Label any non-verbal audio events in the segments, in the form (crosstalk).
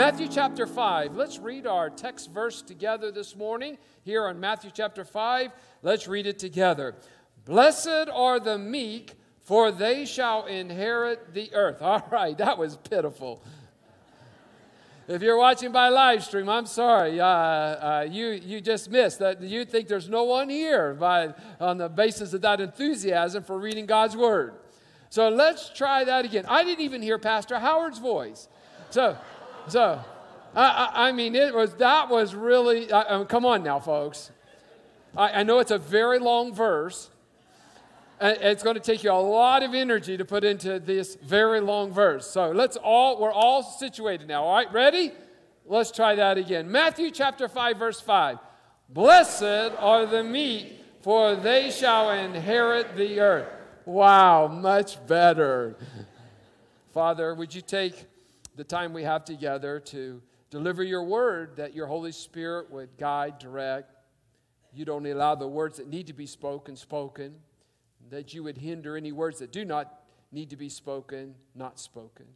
Matthew chapter 5. Let's read our text verse together this morning here on Matthew chapter 5. Let's read it together. Blessed are the meek, for they shall inherit the earth. (laughs) All right, that was pitiful. If you're watching by live stream, I'm sorry. Uh, uh, you, you just missed that. You think there's no one here by, on the basis of that enthusiasm for reading God's Word. So let's try that again. I didn't even hear Pastor Howard's voice. So, so, I, I, mean, it was that was really. I, I mean, come on now, folks. I, I know it's a very long verse. And it's going to take you a lot of energy to put into this very long verse. So let's all, we're all situated now. All right, ready? Let's try that again. Matthew chapter 5, verse 5. Blessed are the meek, for they shall inherit the earth. Wow, much better. Father, would you take the time we have together to deliver your word that your Holy Spirit would guide, direct. You'd only allow the words that need to be spoken, spoken, that you would hinder any words that do not need to be spoken, not spoken.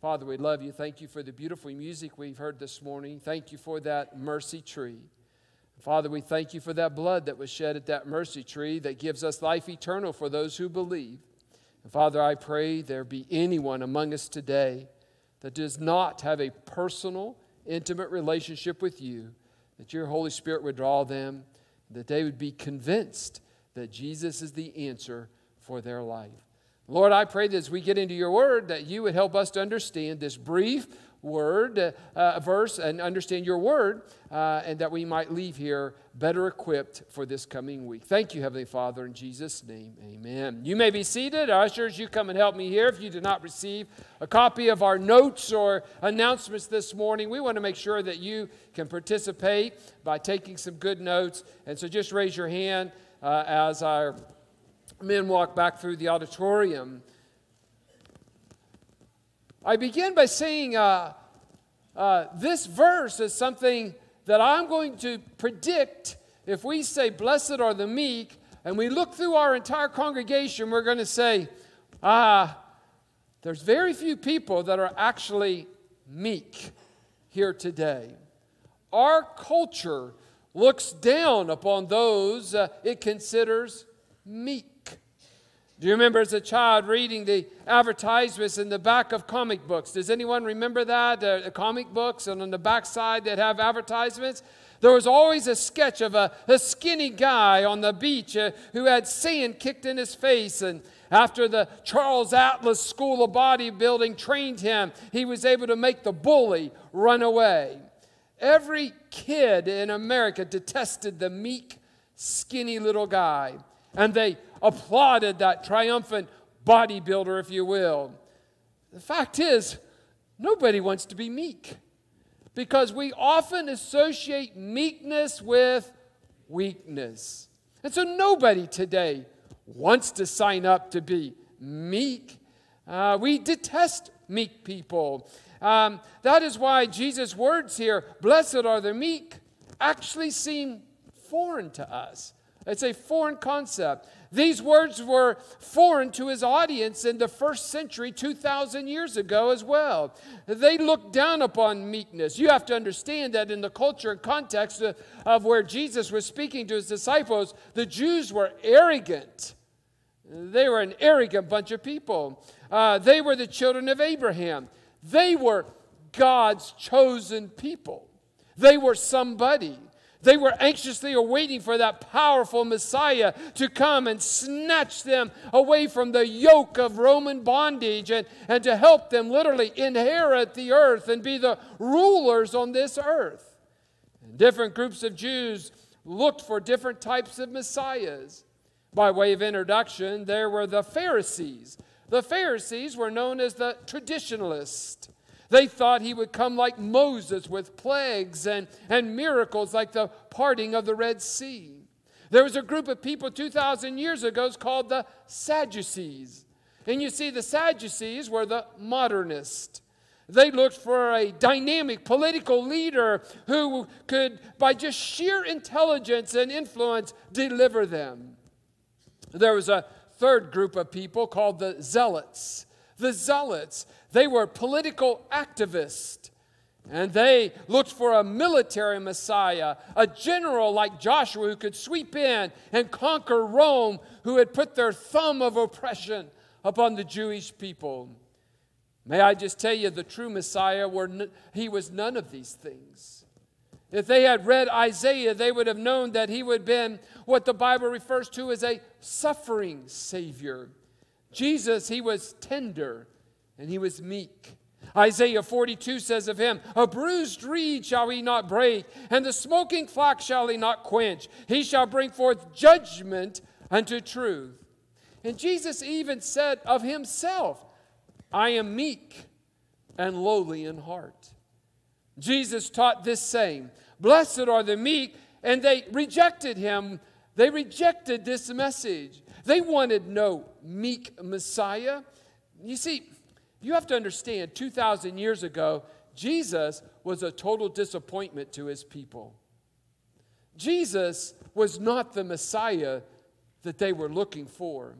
Father, we love you. Thank you for the beautiful music we've heard this morning. Thank you for that mercy tree. Father, we thank you for that blood that was shed at that mercy tree that gives us life eternal for those who believe. And Father, I pray there be anyone among us today that does not have a personal, intimate relationship with you, that your Holy Spirit would draw them, that they would be convinced that Jesus is the answer for their life. Lord, I pray that as we get into your word, that you would help us to understand this brief word, uh, verse, and understand your word, uh, and that we might leave here better equipped for this coming week. Thank you, Heavenly Father, in Jesus' name, amen. You may be seated. Ushers, you come and help me here. If you did not receive a copy of our notes or announcements this morning, we want to make sure that you can participate by taking some good notes. And so just raise your hand uh, as our men walk back through the auditorium. I begin by saying uh, uh, this verse is something that I'm going to predict if we say, Blessed are the meek, and we look through our entire congregation, we're going to say, Ah, there's very few people that are actually meek here today. Our culture looks down upon those uh, it considers meek. Do you remember as a child reading the advertisements in the back of comic books? Does anyone remember that? Uh, comic books, and on the back side that have advertisements? There was always a sketch of a, a skinny guy on the beach uh, who had sand kicked in his face. And after the Charles Atlas School of Bodybuilding trained him, he was able to make the bully run away. Every kid in America detested the meek, skinny little guy. And they applauded that triumphant bodybuilder, if you will. The fact is, nobody wants to be meek because we often associate meekness with weakness. And so nobody today wants to sign up to be meek. Uh, we detest meek people. Um, that is why Jesus' words here, blessed are the meek, actually seem foreign to us. It's a foreign concept. These words were foreign to his audience in the first century, 2,000 years ago, as well. They looked down upon meekness. You have to understand that in the culture and context of where Jesus was speaking to his disciples, the Jews were arrogant. They were an arrogant bunch of people. Uh, they were the children of Abraham. They were God's chosen people. They were somebody. They were anxiously awaiting for that powerful Messiah to come and snatch them away from the yoke of Roman bondage and, and to help them literally inherit the earth and be the rulers on this earth. Different groups of Jews looked for different types of Messiahs. By way of introduction, there were the Pharisees. The Pharisees were known as the traditionalists. They thought he would come like Moses with plagues and, and miracles like the parting of the Red Sea. There was a group of people 2,000 years ago called the Sadducees. And you see, the Sadducees were the modernists. They looked for a dynamic political leader who could, by just sheer intelligence and influence, deliver them. There was a third group of people called the Zealots. The Zealots, they were political activists. And they looked for a military Messiah, a general like Joshua who could sweep in and conquer Rome, who had put their thumb of oppression upon the Jewish people. May I just tell you, the true Messiah, were he was none of these things. If they had read Isaiah, they would have known that he would have been what the Bible refers to as a suffering Savior. Jesus, he was tender and he was meek. Isaiah 42 says of him, A bruised reed shall he not break, and the smoking flax shall he not quench. He shall bring forth judgment unto truth. And Jesus even said of himself, I am meek and lowly in heart. Jesus taught this saying, Blessed are the meek, and they rejected him. They rejected this message. They wanted no meek Messiah. You see, you have to understand 2,000 years ago, Jesus was a total disappointment to his people. Jesus was not the Messiah that they were looking for.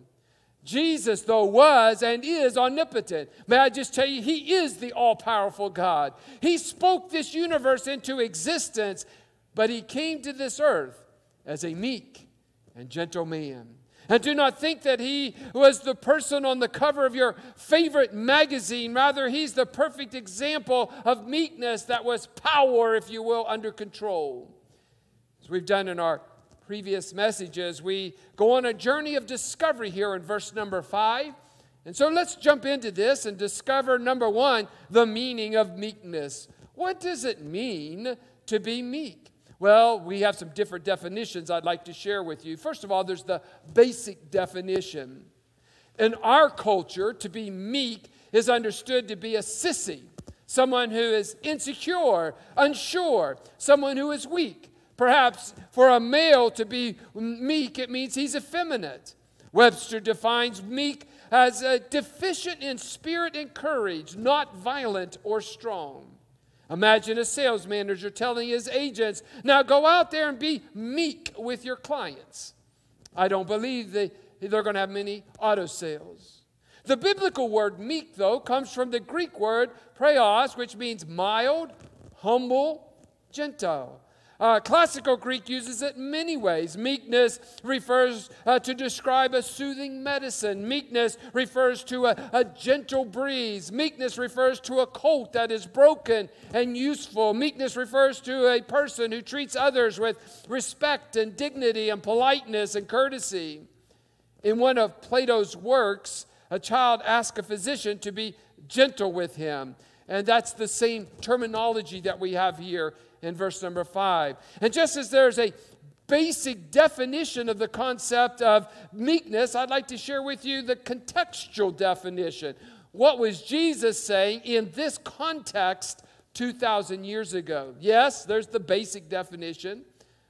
Jesus, though, was and is omnipotent. May I just tell you, He is the all powerful God. He spoke this universe into existence, but He came to this earth as a meek and gentle man. And do not think that he was the person on the cover of your favorite magazine. Rather, he's the perfect example of meekness that was power, if you will, under control. As we've done in our previous messages, we go on a journey of discovery here in verse number five. And so let's jump into this and discover number one, the meaning of meekness. What does it mean to be meek? Well, we have some different definitions I'd like to share with you. First of all, there's the basic definition. In our culture, to be meek is understood to be a sissy, someone who is insecure, unsure, someone who is weak. Perhaps for a male to be meek, it means he's effeminate. Webster defines meek as uh, deficient in spirit and courage, not violent or strong. Imagine a sales manager telling his agents, now go out there and be meek with your clients. I don't believe they, they're going to have many auto sales. The biblical word meek, though, comes from the Greek word praeos, which means mild, humble, gentle. Uh, classical Greek uses it in many ways. Meekness refers uh, to describe a soothing medicine. Meekness refers to a, a gentle breeze. Meekness refers to a colt that is broken and useful. Meekness refers to a person who treats others with respect and dignity and politeness and courtesy. In one of Plato's works, a child asks a physician to be gentle with him. And that's the same terminology that we have here in verse number five. And just as there's a basic definition of the concept of meekness, I'd like to share with you the contextual definition. What was Jesus saying in this context 2,000 years ago? Yes, there's the basic definition,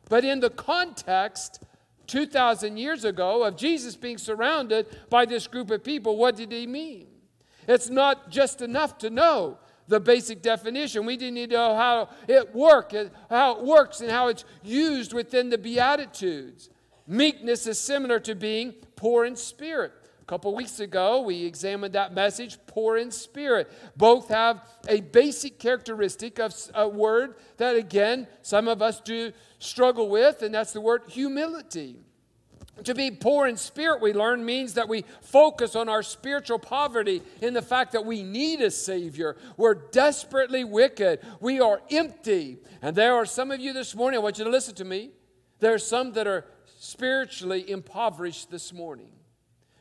but in the context 2,000 years ago of Jesus being surrounded by this group of people, what did he mean? It's not just enough to know the basic definition. We didn't need to know how it work, how it works, and how it's used within the Beatitudes. Meekness is similar to being poor in spirit. A couple weeks ago, we examined that message, poor in spirit. Both have a basic characteristic of a word that, again, some of us do struggle with, and that's the word humility. To be poor in spirit, we learn, means that we focus on our spiritual poverty in the fact that we need a Savior. We're desperately wicked. We are empty. And there are some of you this morning, I want you to listen to me. There are some that are spiritually impoverished this morning.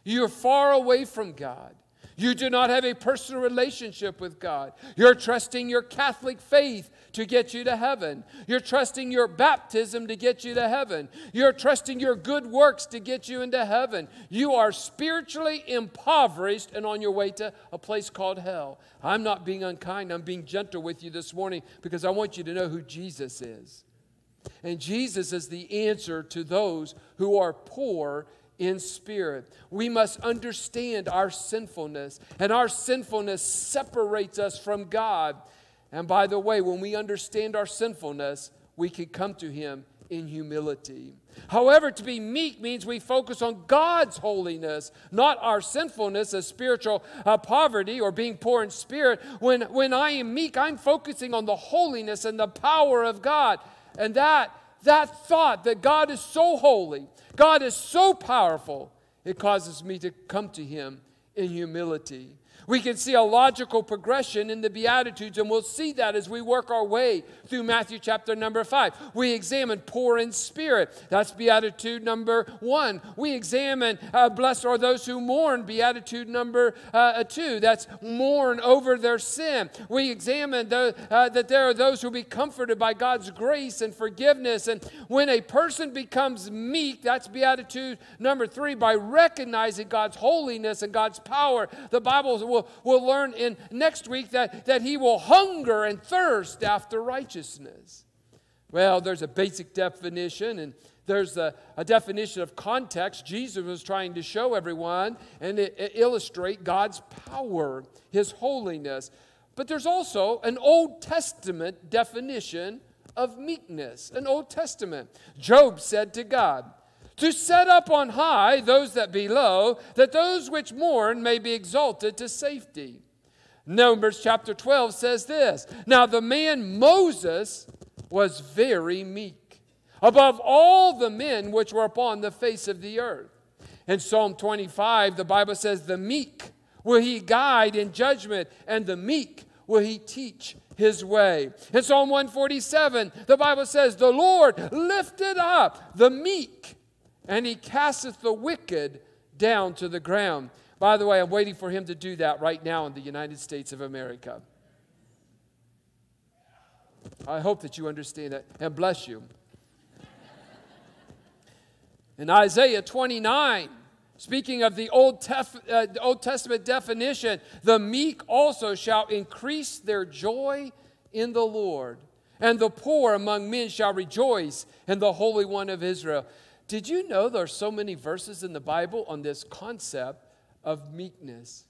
You're far away from God. You do not have a personal relationship with God. You're trusting your Catholic faith to get you to heaven. You're trusting your baptism to get you to heaven. You're trusting your good works to get you into heaven. You are spiritually impoverished and on your way to a place called hell. I'm not being unkind, I'm being gentle with you this morning because I want you to know who Jesus is. And Jesus is the answer to those who are poor in spirit. We must understand our sinfulness, and our sinfulness separates us from God. And by the way, when we understand our sinfulness, we can come to Him in humility. However, to be meek means we focus on God's holiness, not our sinfulness as spiritual uh, poverty or being poor in spirit. When, when I am meek, I'm focusing on the holiness and the power of God. And that, that thought that God is so holy, God is so powerful, it causes me to come to Him in humility. We can see a logical progression in the Beatitudes, and we'll see that as we work our way through Matthew chapter number five. We examine poor in spirit. That's Beatitude number one. We examine uh, blessed are those who mourn. Beatitude number uh, two. That's mourn over their sin. We examine the, uh, that there are those who be comforted by God's grace and forgiveness. And when a person becomes meek, that's Beatitude number three, by recognizing God's holiness and God's power. The Bible will we'll, we'll learn in next week that, that he will hunger and thirst after righteousness. Well, there's a basic definition, and there's a, a definition of context. Jesus was trying to show everyone and it, it illustrate God's power, his holiness. But there's also an Old Testament definition of meekness, an Old Testament. Job said to God, to set up on high those that be low, that those which mourn may be exalted to safety. Numbers chapter 12 says this Now the man Moses was very meek, above all the men which were upon the face of the earth. In Psalm 25, the Bible says, The meek will he guide in judgment, and the meek will he teach his way. In Psalm 147, the Bible says, The Lord lifted up the meek and he casteth the wicked down to the ground. By the way, I'm waiting for him to do that right now in the United States of America. I hope that you understand that and bless you. In Isaiah 29, speaking of the Old, Tef- uh, Old Testament definition, the meek also shall increase their joy in the Lord, and the poor among men shall rejoice in the Holy One of Israel. Did you know there are so many verses in the Bible on this concept of meekness?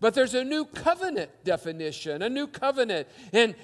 But there's a new covenant definition, a new covenant. And,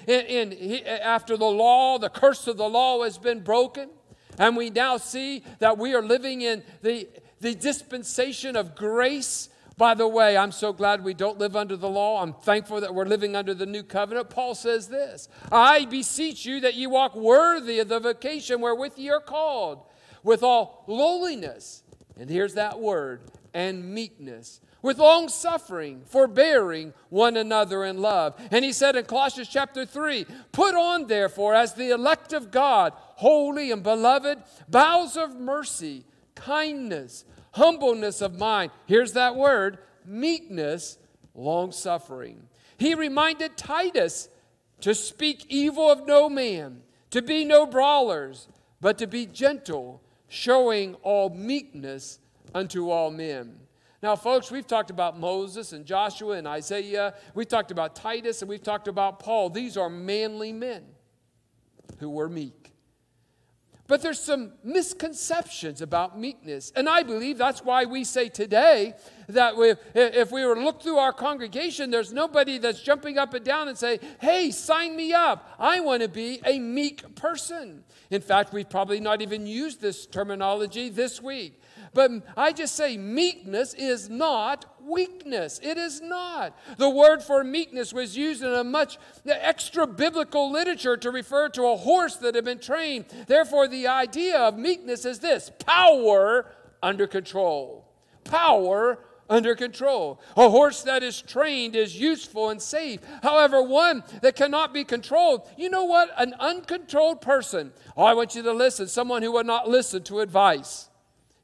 after the law, the curse of the law has been broken. And we now see that we are living in the, the dispensation of grace. By the way, I'm so glad we don't live under the law. I'm thankful that we're living under the new covenant. Paul says this I beseech you that you walk worthy of the vocation wherewith ye are called with all lowliness, and here's that word, and meekness, with long suffering, forbearing one another in love. And he said in Colossians chapter 3 Put on, therefore, as the elect of God, holy and beloved, bowels of mercy, kindness, humbleness of mind. Here's that word meekness, long suffering. He reminded Titus to speak evil of no man, to be no brawlers, but to be gentle showing all meekness unto all men. Now, folks, we've talked about Moses and Joshua and Isaiah. We've talked about Titus and we've talked about Paul. These are manly men who were meek. But there's some misconceptions about meekness. And I believe that's why we say today that we, if we were to look through our congregation, there's nobody that's jumping up and down and say, hey, sign me up. I want to be a meek person. In fact, we've probably not even used this terminology this week. But I just say meekness is not weakness. It is not. The word for meekness was used in a much extra biblical literature to refer to a horse that had been trained. Therefore, the idea of meekness is this power under control. Power under control. A horse that is trained is useful and safe. However, one that cannot be controlled, you know what? An uncontrolled person, oh, I want you to listen, someone who would not listen to advice.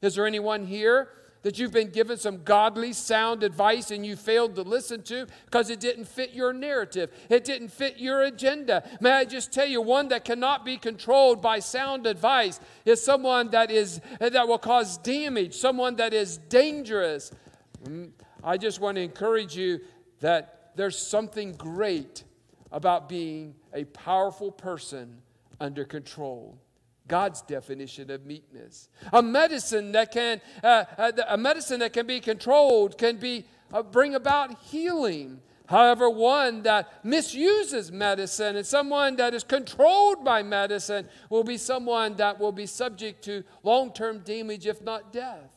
Is there anyone here that you've been given some godly, sound advice and you failed to listen to because it didn't fit your narrative. It didn't fit your agenda. May I just tell you, one that cannot be controlled by sound advice is someone that is that will cause damage, someone that is dangerous. Mm, I just want to encourage you that there's something great about being a powerful person under control. God's definition of meekness. A medicine that can, uh, uh a medicine that can be controlled can be uh, bring about healing. However, one that misuses medicine and someone that is controlled by medicine will be someone that will be subject to long term damage, if not death.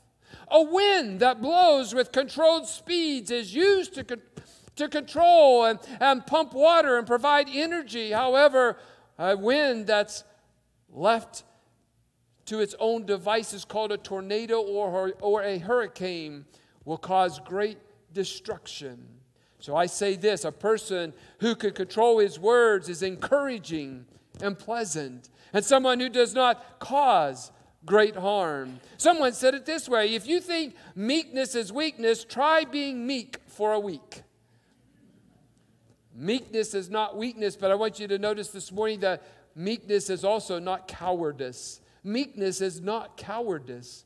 A wind that blows with controlled speeds is used to, con- to control and, and pump water and provide energy. However, a wind that's left to its own devices called a tornado or, or a hurricane will cause great destruction. So I say this a person who can control his words is encouraging and pleasant, and someone who does not cause great harm. Someone said it this way if you think meekness is weakness, try being meek for a week. Meekness is not weakness, but I want you to notice this morning that meekness is also not cowardice. Meekness is not cowardice.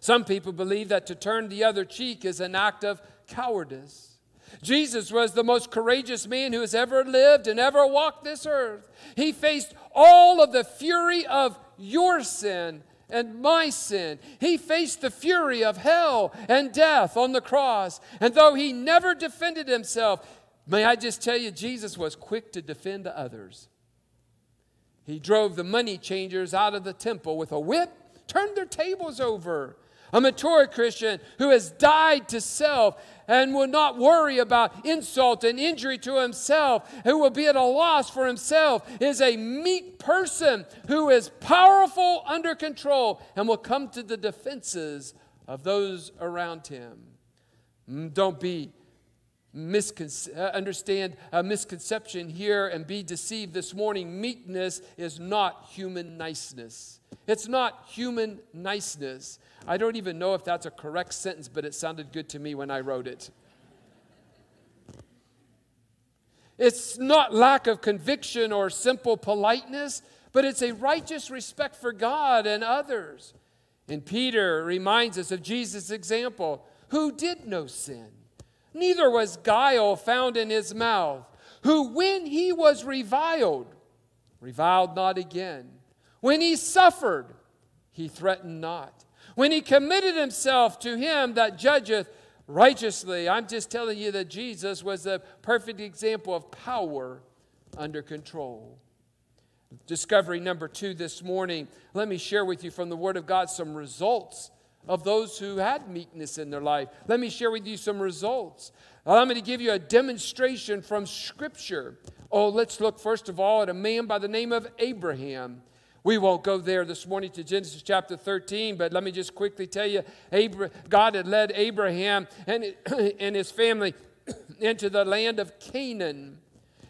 Some people believe that to turn the other cheek is an act of cowardice. Jesus was the most courageous man who has ever lived and ever walked this earth. He faced all of the fury of your sin and my sin. He faced the fury of hell and death on the cross. And though he never defended himself, May I just tell you, Jesus was quick to defend others. He drove the money changers out of the temple with a whip, turned their tables over. A mature Christian who has died to self and will not worry about insult and injury to himself, who will be at a loss for himself, is a meek person who is powerful under control and will come to the defenses of those around him. Mm, don't be misconce- uh, understand a misconception here and be deceived this morning. Meekness is not human niceness. It's not human niceness. I don't even know if that's a correct sentence, but it sounded good to me when I wrote it. It's not lack of conviction or simple politeness, but it's a righteous respect for God and others. And Peter reminds us of Jesus' example who did no sin neither was guile found in his mouth, who when he was reviled, reviled not again. When he suffered, he threatened not. When he committed himself to him that judgeth righteously, I'm just telling you that Jesus was a perfect example of power under control. Discovery number two this morning, let me share with you from the Word of God some results of those who had meekness in their life. Let me share with you some results. Allow me to give you a demonstration from Scripture. Oh, let's look first of all at a man by the name of Abraham. We won't go there this morning to Genesis chapter 13, but let me just quickly tell you God had led Abraham and, (coughs) and his family (coughs) into the land of Canaan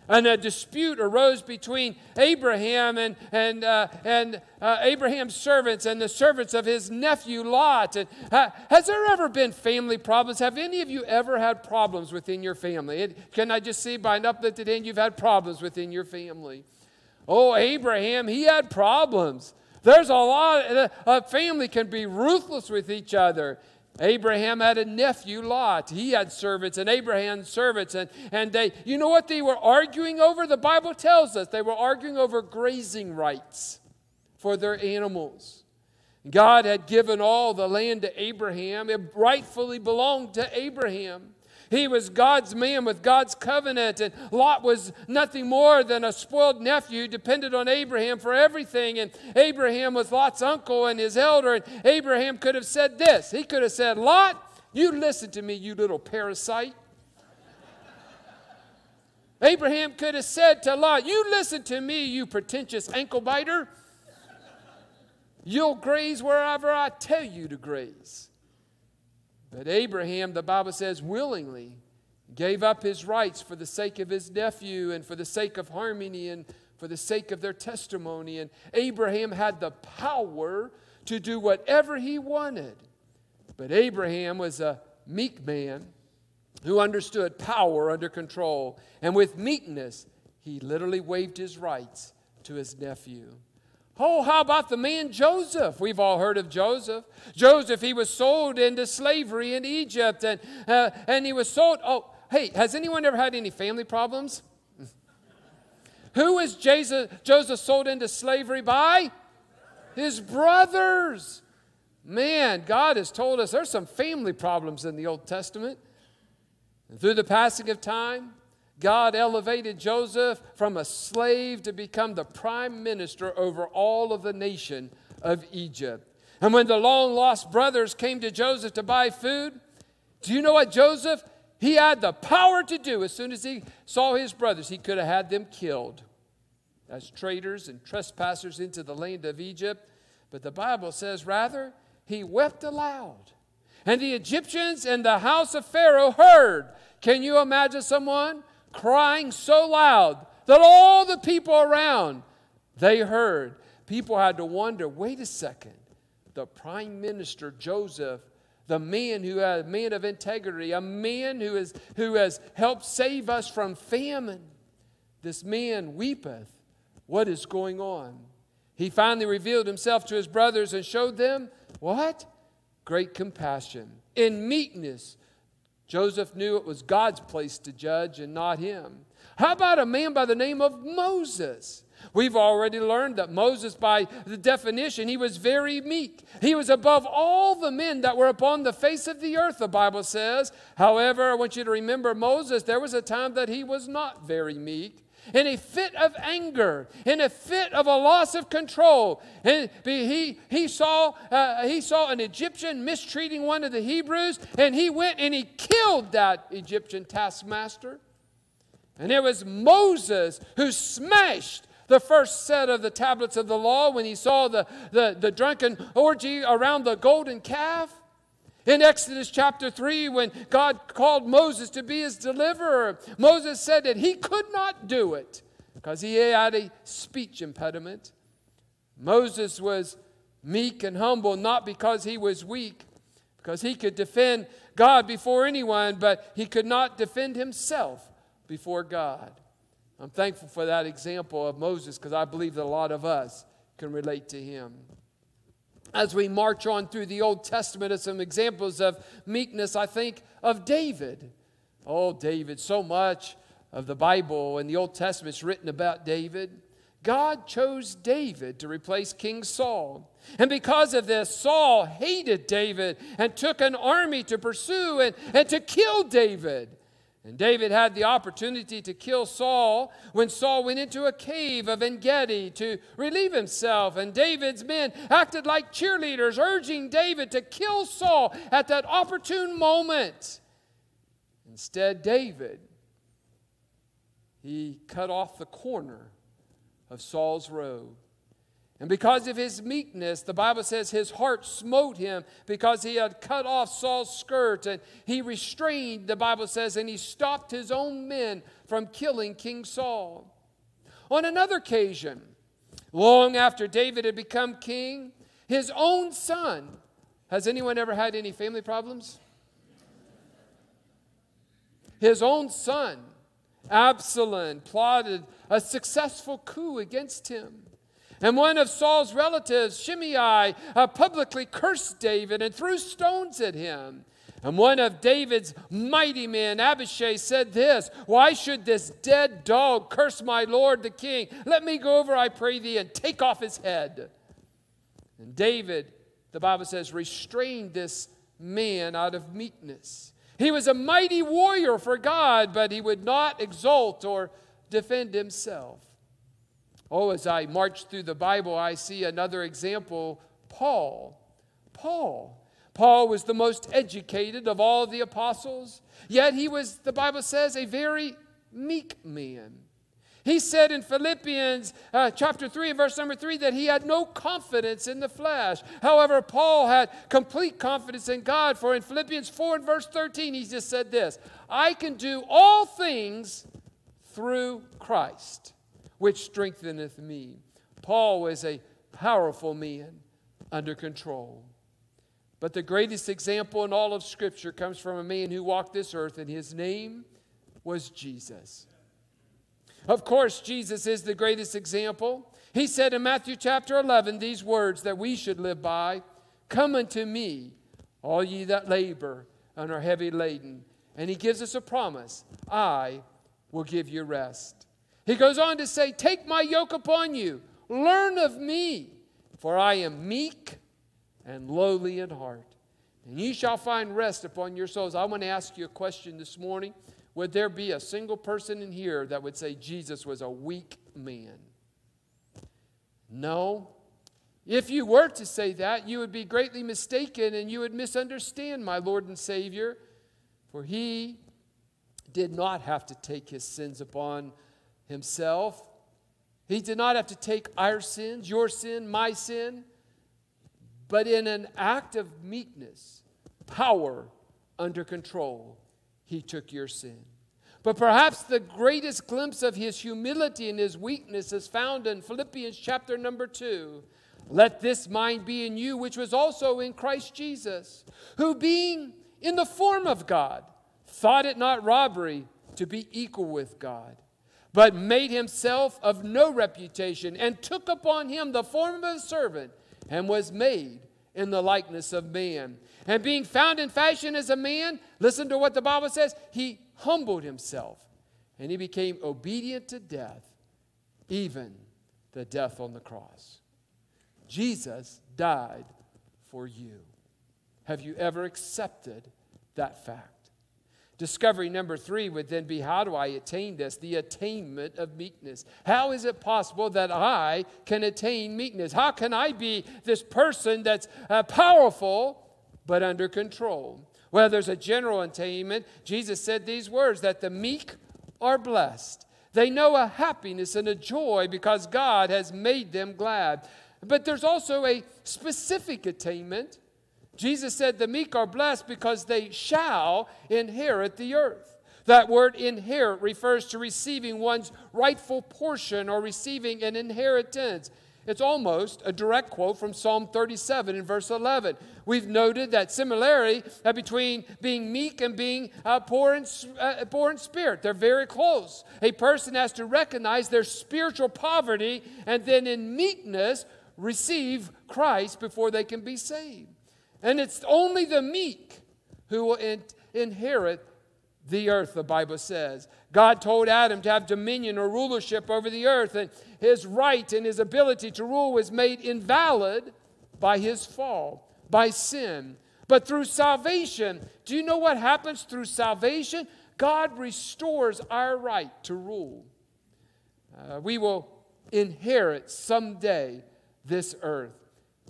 and a dispute arose between Abraham and, and, uh, and uh, Abraham's servants and the servants of his nephew Lot. And, uh, has there ever been family problems? Have any of you ever had problems within your family? Can I just see by an uplifted hand you've had problems within your family? Oh, Abraham, he had problems. There's a lot, a family can be ruthless with each other. Abraham had a nephew, Lot. He had servants, and Abraham's servants. And, and they, you know what they were arguing over? The Bible tells us they were arguing over grazing rights for their animals. God had given all the land to Abraham, it rightfully belonged to Abraham. He was God's man with God's covenant, and Lot was nothing more than a spoiled nephew, depended on Abraham for everything. And Abraham was Lot's uncle and his elder. And Abraham could have said this He could have said, Lot, you listen to me, you little parasite. Abraham could have said to Lot, You listen to me, you pretentious ankle biter. You'll graze wherever I tell you to graze. But Abraham, the Bible says, willingly gave up his rights for the sake of his nephew and for the sake of harmony and for the sake of their testimony. And Abraham had the power to do whatever he wanted. But Abraham was a meek man who understood power under control. And with meekness, he literally waived his rights to his nephew. Oh, how about the man Joseph? We've all heard of Joseph. Joseph, he was sold into slavery in Egypt, and, uh, and he was sold. Oh, hey, has anyone ever had any family problems? (laughs) Who was Jesus, Joseph sold into slavery by? His brothers. Man, God has told us there's some family problems in the Old Testament. And through the passing of time, God elevated Joseph from a slave to become the prime minister over all of the nation of Egypt. And when the long lost brothers came to Joseph to buy food, do you know what Joseph? He had the power to do. As soon as he saw his brothers, he could have had them killed as traitors and trespassers into the land of Egypt. But the Bible says, rather, he wept aloud. And the Egyptians and the house of Pharaoh heard. Can you imagine someone crying so loud that all the people around they heard. People had to wonder, wait a second. The prime minister Joseph, the man who a man of integrity, a man who, is, who has helped save us from famine, this man weepeth. What is going on? He finally revealed himself to his brothers and showed them what? Great compassion. In meekness, Joseph knew it was God's place to judge and not him. How about a man by the name of Moses? We've already learned that Moses, by the definition, he was very meek. He was above all the men that were upon the face of the earth, the Bible says. However, I want you to remember Moses, there was a time that he was not very meek in a fit of anger, in a fit of a loss of control. And he, he, saw, uh, he saw an Egyptian mistreating one of the Hebrews, and he went and he killed that Egyptian taskmaster. And it was Moses who smashed the first set of the tablets of the law when he saw the, the, the drunken orgy around the golden calf. In Exodus chapter 3, when God called Moses to be his deliverer, Moses said that he could not do it because he had a speech impediment. Moses was meek and humble not because he was weak, because he could defend God before anyone, but he could not defend himself before God. I'm thankful for that example of Moses because I believe that a lot of us can relate to him as we march on through the Old Testament as some examples of meekness, I think of David. Oh, David, so much of the Bible and the Old Testament is written about David. God chose David to replace King Saul. And because of this, Saul hated David and took an army to pursue and, and to kill David. And David had the opportunity to kill Saul when Saul went into a cave of En Gedi to relieve himself. And David's men acted like cheerleaders, urging David to kill Saul at that opportune moment. Instead, David, he cut off the corner of Saul's robe and because of his meekness, the Bible says his heart smote him because he had cut off Saul's skirt and he restrained, the Bible says, and he stopped his own men from killing King Saul. On another occasion, long after David had become king, his own son, has anyone ever had any family problems? His own son, Absalom, plotted a successful coup against him. And one of Saul's relatives, Shimei, uh, publicly cursed David and threw stones at him. And one of David's mighty men, Abishai, said this Why should this dead dog curse my lord the king? Let me go over, I pray thee, and take off his head. And David, the Bible says, restrained this man out of meekness. He was a mighty warrior for God, but he would not exalt or defend himself. Oh, as I march through the Bible, I see another example Paul. Paul. Paul was the most educated of all the apostles, yet he was, the Bible says, a very meek man. He said in Philippians uh, chapter 3 and verse number 3 that he had no confidence in the flesh. However, Paul had complete confidence in God, for in Philippians 4 and verse 13, he just said this I can do all things through Christ which strengtheneth me. Paul was a powerful man under control. But the greatest example in all of Scripture comes from a man who walked this earth, and his name was Jesus. Of course, Jesus is the greatest example. He said in Matthew chapter 11 these words that we should live by Come unto me, all ye that labor and are heavy laden. And he gives us a promise I will give you rest. He goes on to say, Take my yoke upon you, learn of me, for I am meek and lowly in heart, and ye shall find rest upon your souls. I want to ask you a question this morning. Would there be a single person in here that would say Jesus was a weak man? No. If you were to say that, you would be greatly mistaken and you would misunderstand my Lord and Savior, for he did not have to take his sins upon himself. He did not have to take our sins, your sin, my sin, but in an act of meekness, power under control, he took your sin. But perhaps the greatest glimpse of his humility and his weakness is found in Philippians chapter number 2. Let this mind be in you, which was also in Christ Jesus, who being in the form of God, thought it not robbery to be equal with God, but made himself of no reputation, and took upon him the form of a servant, and was made in the likeness of man. And being found in fashion as a man, listen to what the Bible says, he humbled himself and he became obedient to death, even the death on the cross. Jesus died for you. Have you ever accepted that fact? Discovery number three would then be how do I attain this? The attainment of meekness. How is it possible that I can attain meekness? How can I be this person that's uh, powerful but under control? Well, there's a general attainment. Jesus said these words that the meek are blessed. They know a happiness and a joy because God has made them glad. But there's also a specific attainment Jesus said, The meek are blessed because they shall inherit the earth. That word inherit refers to receiving one's rightful portion or receiving an inheritance. It's almost a direct quote from Psalm 37 in verse 11. We've noted that similarity between being meek and being uh, poor, in, uh, poor in spirit. They're very close. A person has to recognize their spiritual poverty and then in meekness receive Christ before they can be saved. And it's only the meek who will in- inherit the earth, the Bible says. God told Adam to have dominion or rulership over the earth, and his right and his ability to rule was made invalid by his fall, by sin. But through salvation, do you know what happens through salvation? God restores our right to rule. Uh, we will inherit someday this earth.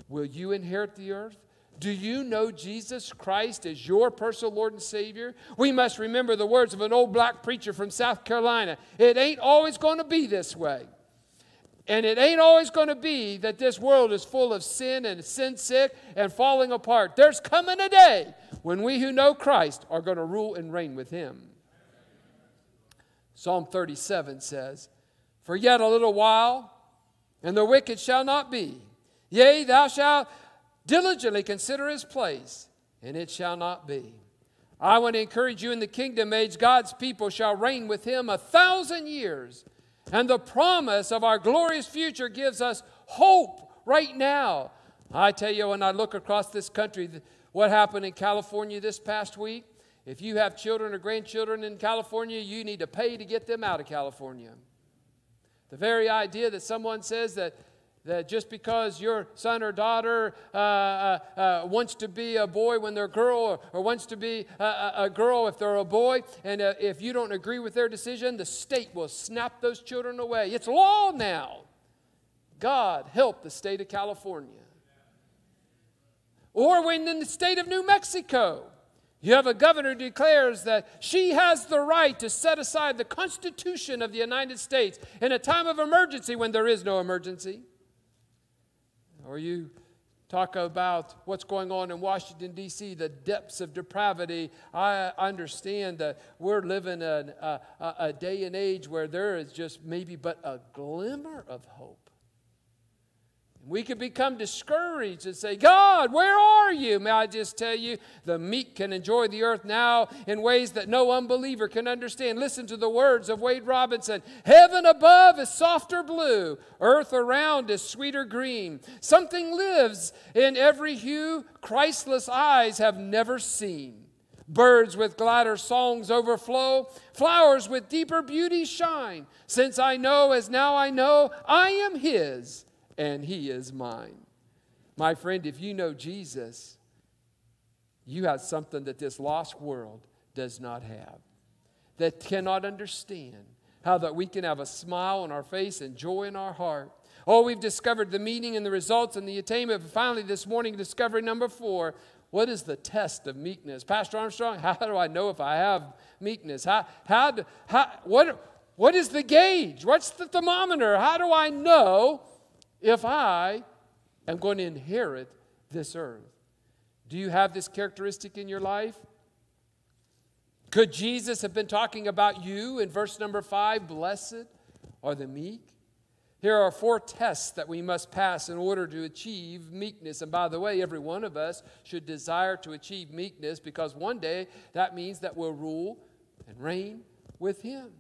Will you inherit the earth? Do you know Jesus Christ as your personal Lord and Savior? We must remember the words of an old black preacher from South Carolina. It ain't always going to be this way. And it ain't always going to be that this world is full of sin and sin sick and falling apart. There's coming a day when we who know Christ are going to rule and reign with Him. Psalm 37 says, For yet a little while, and the wicked shall not be. Yea, thou shalt Diligently consider his place, and it shall not be. I want to encourage you in the kingdom age, God's people shall reign with him a thousand years. And the promise of our glorious future gives us hope right now. I tell you, when I look across this country, what happened in California this past week, if you have children or grandchildren in California, you need to pay to get them out of California. The very idea that someone says that that just because your son or daughter uh, uh, uh, wants to be a boy when they're a girl or, or wants to be a, a, girl if they're a boy, and uh, if you don't agree with their decision, the state will snap those children away. It's law now. God help the state of California. Or when in the state of New Mexico, you have a governor who declares that she has the right to set aside the Constitution of the United States in a time of emergency when there is no emergency or you talk about what's going on in Washington, D.C., the depths of depravity. I understand that we're living in a, a, a, day and age where there is just maybe but a glimmer of hope. We could become discouraged and say, God, where are you? May I just tell you, the meek can enjoy the earth now in ways that no unbeliever can understand. Listen to the words of Wade Robinson Heaven above is softer blue, earth around is sweeter green. Something lives in every hue Christless eyes have never seen. Birds with gladder songs overflow, flowers with deeper beauty shine. Since I know as now I know, I am His and he is mine. My friend, if you know Jesus, you have something that this lost world does not have, that cannot understand. How that we can have a smile on our face and joy in our heart. Oh, we've discovered the meaning and the results and the attainment. But finally, this morning, discovery number four what is the test of meekness? Pastor Armstrong, (laughs) how do I know if I have meekness? How, how, how, what, what is the gauge? What's the thermometer? How do I know if I am going to inherit this earth. Do you have this characteristic in your life? Could Jesus have been talking about you in verse number five? Blessed are the meek. Here are four tests that we must pass in order to achieve meekness. And by the way, every one of us should desire to achieve meekness because one day that means that we'll rule and reign with Him.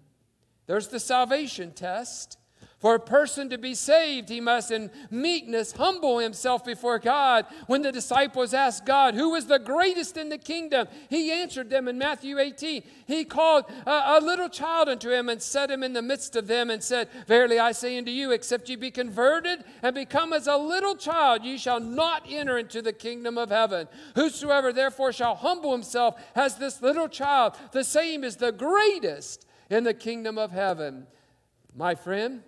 There's the salvation test. For a person to be saved, he must in meekness humble himself before God. When the disciples asked God, Who is the greatest in the kingdom? He answered them in Matthew 18. He called a, a, little child unto him and set him in the midst of them and said, Verily I say unto you, except ye be converted and become as a little child, ye shall not enter into the kingdom of heaven. Whosoever therefore shall humble himself as this little child, the same is the greatest in the kingdom of heaven. My friend,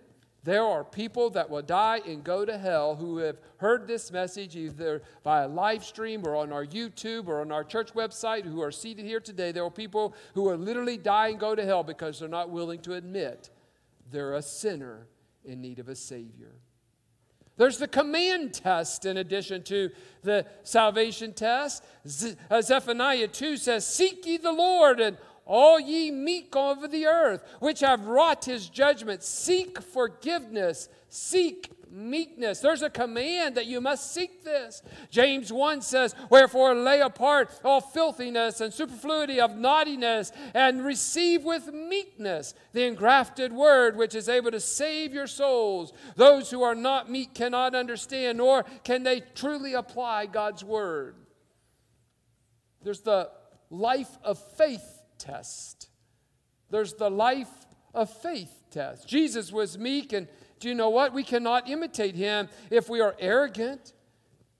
there are people that will die and go to hell who have heard this message either via live stream or on our YouTube or on our church website who are seated here today. There are people who will literally die and go to hell because they're not willing to admit they're a sinner in need of a Savior. There's the command test in addition to the salvation test. Uh, Zephaniah 2 says, Seek ye the Lord and all ye meek over the earth, which have wrought his judgment, seek forgiveness, seek meekness. There's a command that you must seek this. James 1 says, Wherefore lay apart all filthiness and superfluity of naughtiness, and receive with meekness the engrafted word which is able to save your souls. Those who are not meek cannot understand, nor can they truly apply God's word. There's the life of faith test. There's the life of faith test. Jesus was meek, and do you know what? We cannot imitate him if we are arrogant.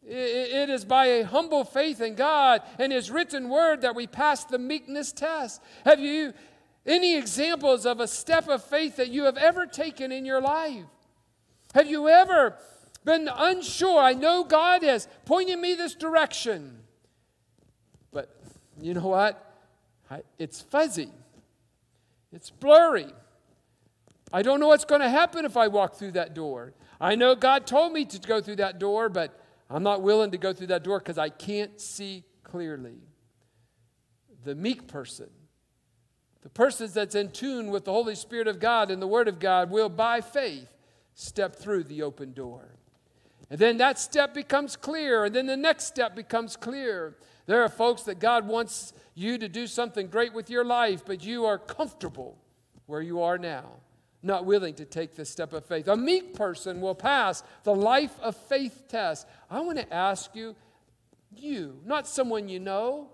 It is by a humble faith in God and His written word that we pass the meekness test. Have you any examples of a step of faith that you have ever taken in your life? Have you ever been unsure? I know God has pointed me this direction, but you know what? It's fuzzy, it's blurry. I don't know what's going to happen if I walk through that door. I know God told me to go through that door, but I'm not willing to go through that door because I can't see clearly. The meek person, the person that's in tune with the Holy Spirit of God and the Word of God, will by faith step through the open door. And then that step becomes clear, and then the next step becomes clear. There are folks that God wants you to do something great with your life, but you are comfortable where you are now, not willing to take the step of faith. A meek person will pass the life of faith test. I want to ask you, you, not someone you know,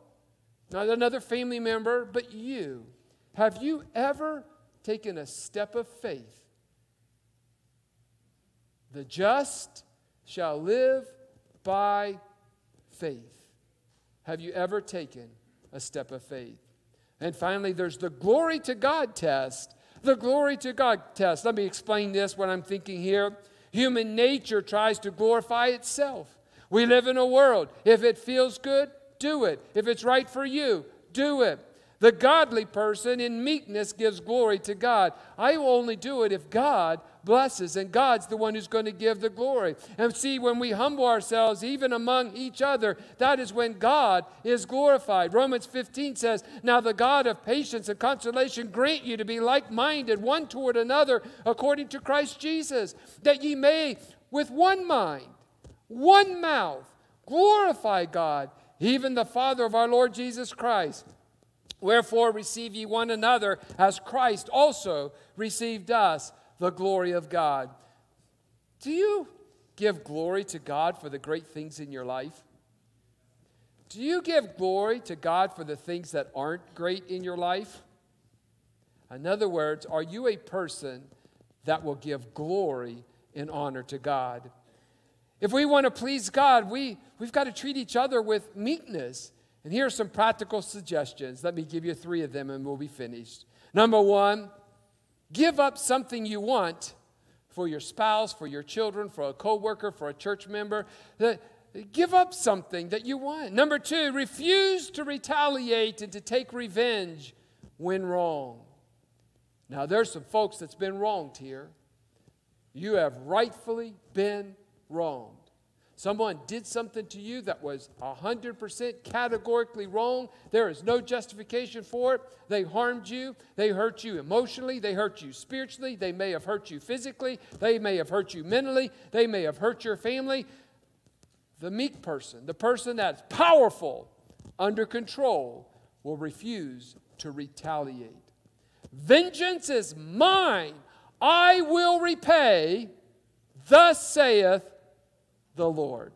not another family member, but you, have you ever taken a step of faith? The just shall live by faith. Have you ever taken a step of faith? And finally, there's the glory to God test. The glory to God test. Let me explain this, what I'm thinking here. Human nature tries to glorify itself. We live in a world. If it feels good, do it. If it's right for you, do it. The godly person in meekness gives glory to God. I will only do it if God blesses, and God's the one who's going to give the glory. And see, when we humble ourselves, even among each other, that is when God is glorified. Romans 15 says, Now the God of patience and consolation grant you to be like minded one toward another according to Christ Jesus, that ye may with one mind, one mouth, glorify God, even the Father of our Lord Jesus Christ. Wherefore receive ye one another as Christ also received us, the glory of God. Do you give glory to God for the great things in your life? Do you give glory to God for the things that aren't great in your life? In other words, are you a person that will give glory and honor to God? If we want to please God, we, we've got to treat each other with meekness and here are some practical suggestions. Let me give you three of them and we'll be finished. Number one, give up something you want for your spouse, for your children, for a coworker, for a church member. Give up something that you want. Number two, refuse to retaliate and to take revenge when wrong. Now, there's some folks that's been wronged here. You have rightfully been wronged. Someone did something to you that was 100% categorically wrong. There is no justification for it. They harmed you. They hurt you emotionally. They hurt you spiritually. They may have hurt you physically. They may have hurt you mentally. They may have hurt your family. The meek person, the person that's powerful, under control, will refuse to retaliate. Vengeance is mine. I will repay. Thus saith the Lord.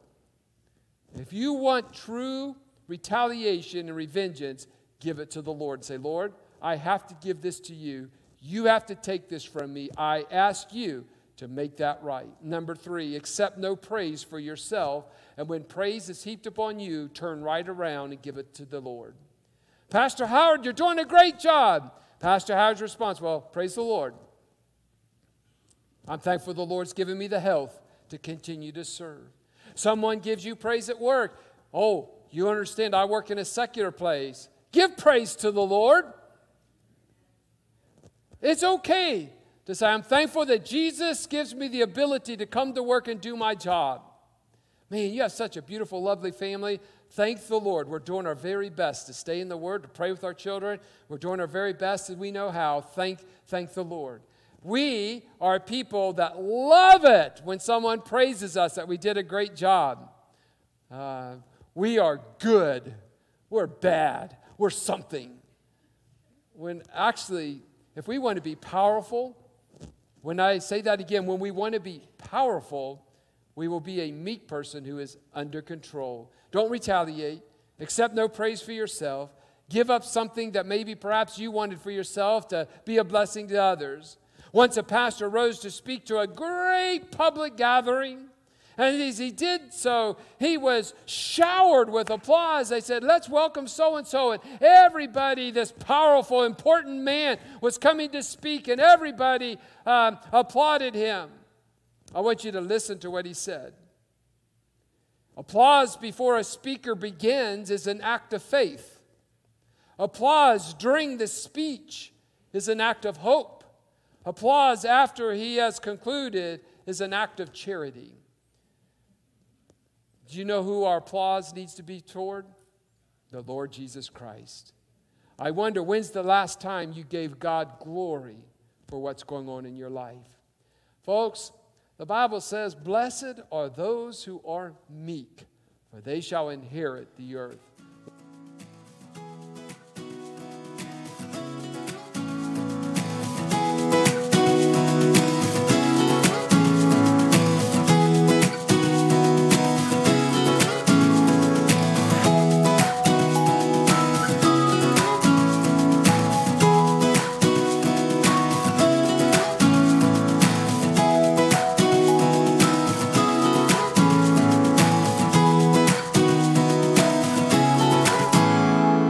If you want true retaliation and revengeance, give it to the Lord. Say, Lord, I have to give this to you. You have to take this from me. I ask you to make that right. Number three, accept no praise for yourself. And when praise is heaped upon you, turn right around and give it to the Lord. Pastor Howard, you're doing a great job. Pastor Howard's response, well, praise the Lord. I'm thankful the Lord's given me the health to continue to serve. Someone gives you praise at work. Oh, you understand, I work in a secular place. Give praise to the Lord. It's okay to say, I'm thankful that Jesus gives me the ability to come to work and do my job. Man, you have such a beautiful, lovely family. Thank the Lord. We're doing our very best to stay in the Word, to pray with our children. We're doing our very best as we know how. Thank, thank the Lord. We are people that love it when someone praises us that we did a great job. Uh, we are good. We're bad. We're something. When actually, if we want to be powerful, when I say that again, when we want to be powerful, we will be a meek person who is under control. Don't retaliate. Accept no praise for yourself. Give up something that maybe perhaps you wanted for yourself to be a blessing to others. Once a pastor rose to speak to a great public gathering. And as he did so, he was showered with applause. They said, Let's welcome so and so. And everybody, this powerful, important man, was coming to speak, and everybody um, applauded him. I want you to listen to what he said. Applause before a speaker begins is an act of faith. Applause during the speech is an act of hope. Applause after he has concluded is an act of charity. Do you know who our applause needs to be toward? The Lord Jesus Christ. I wonder when's the last time you gave God glory for what's going on in your life? Folks, the Bible says, Blessed are those who are meek, for they shall inherit the earth.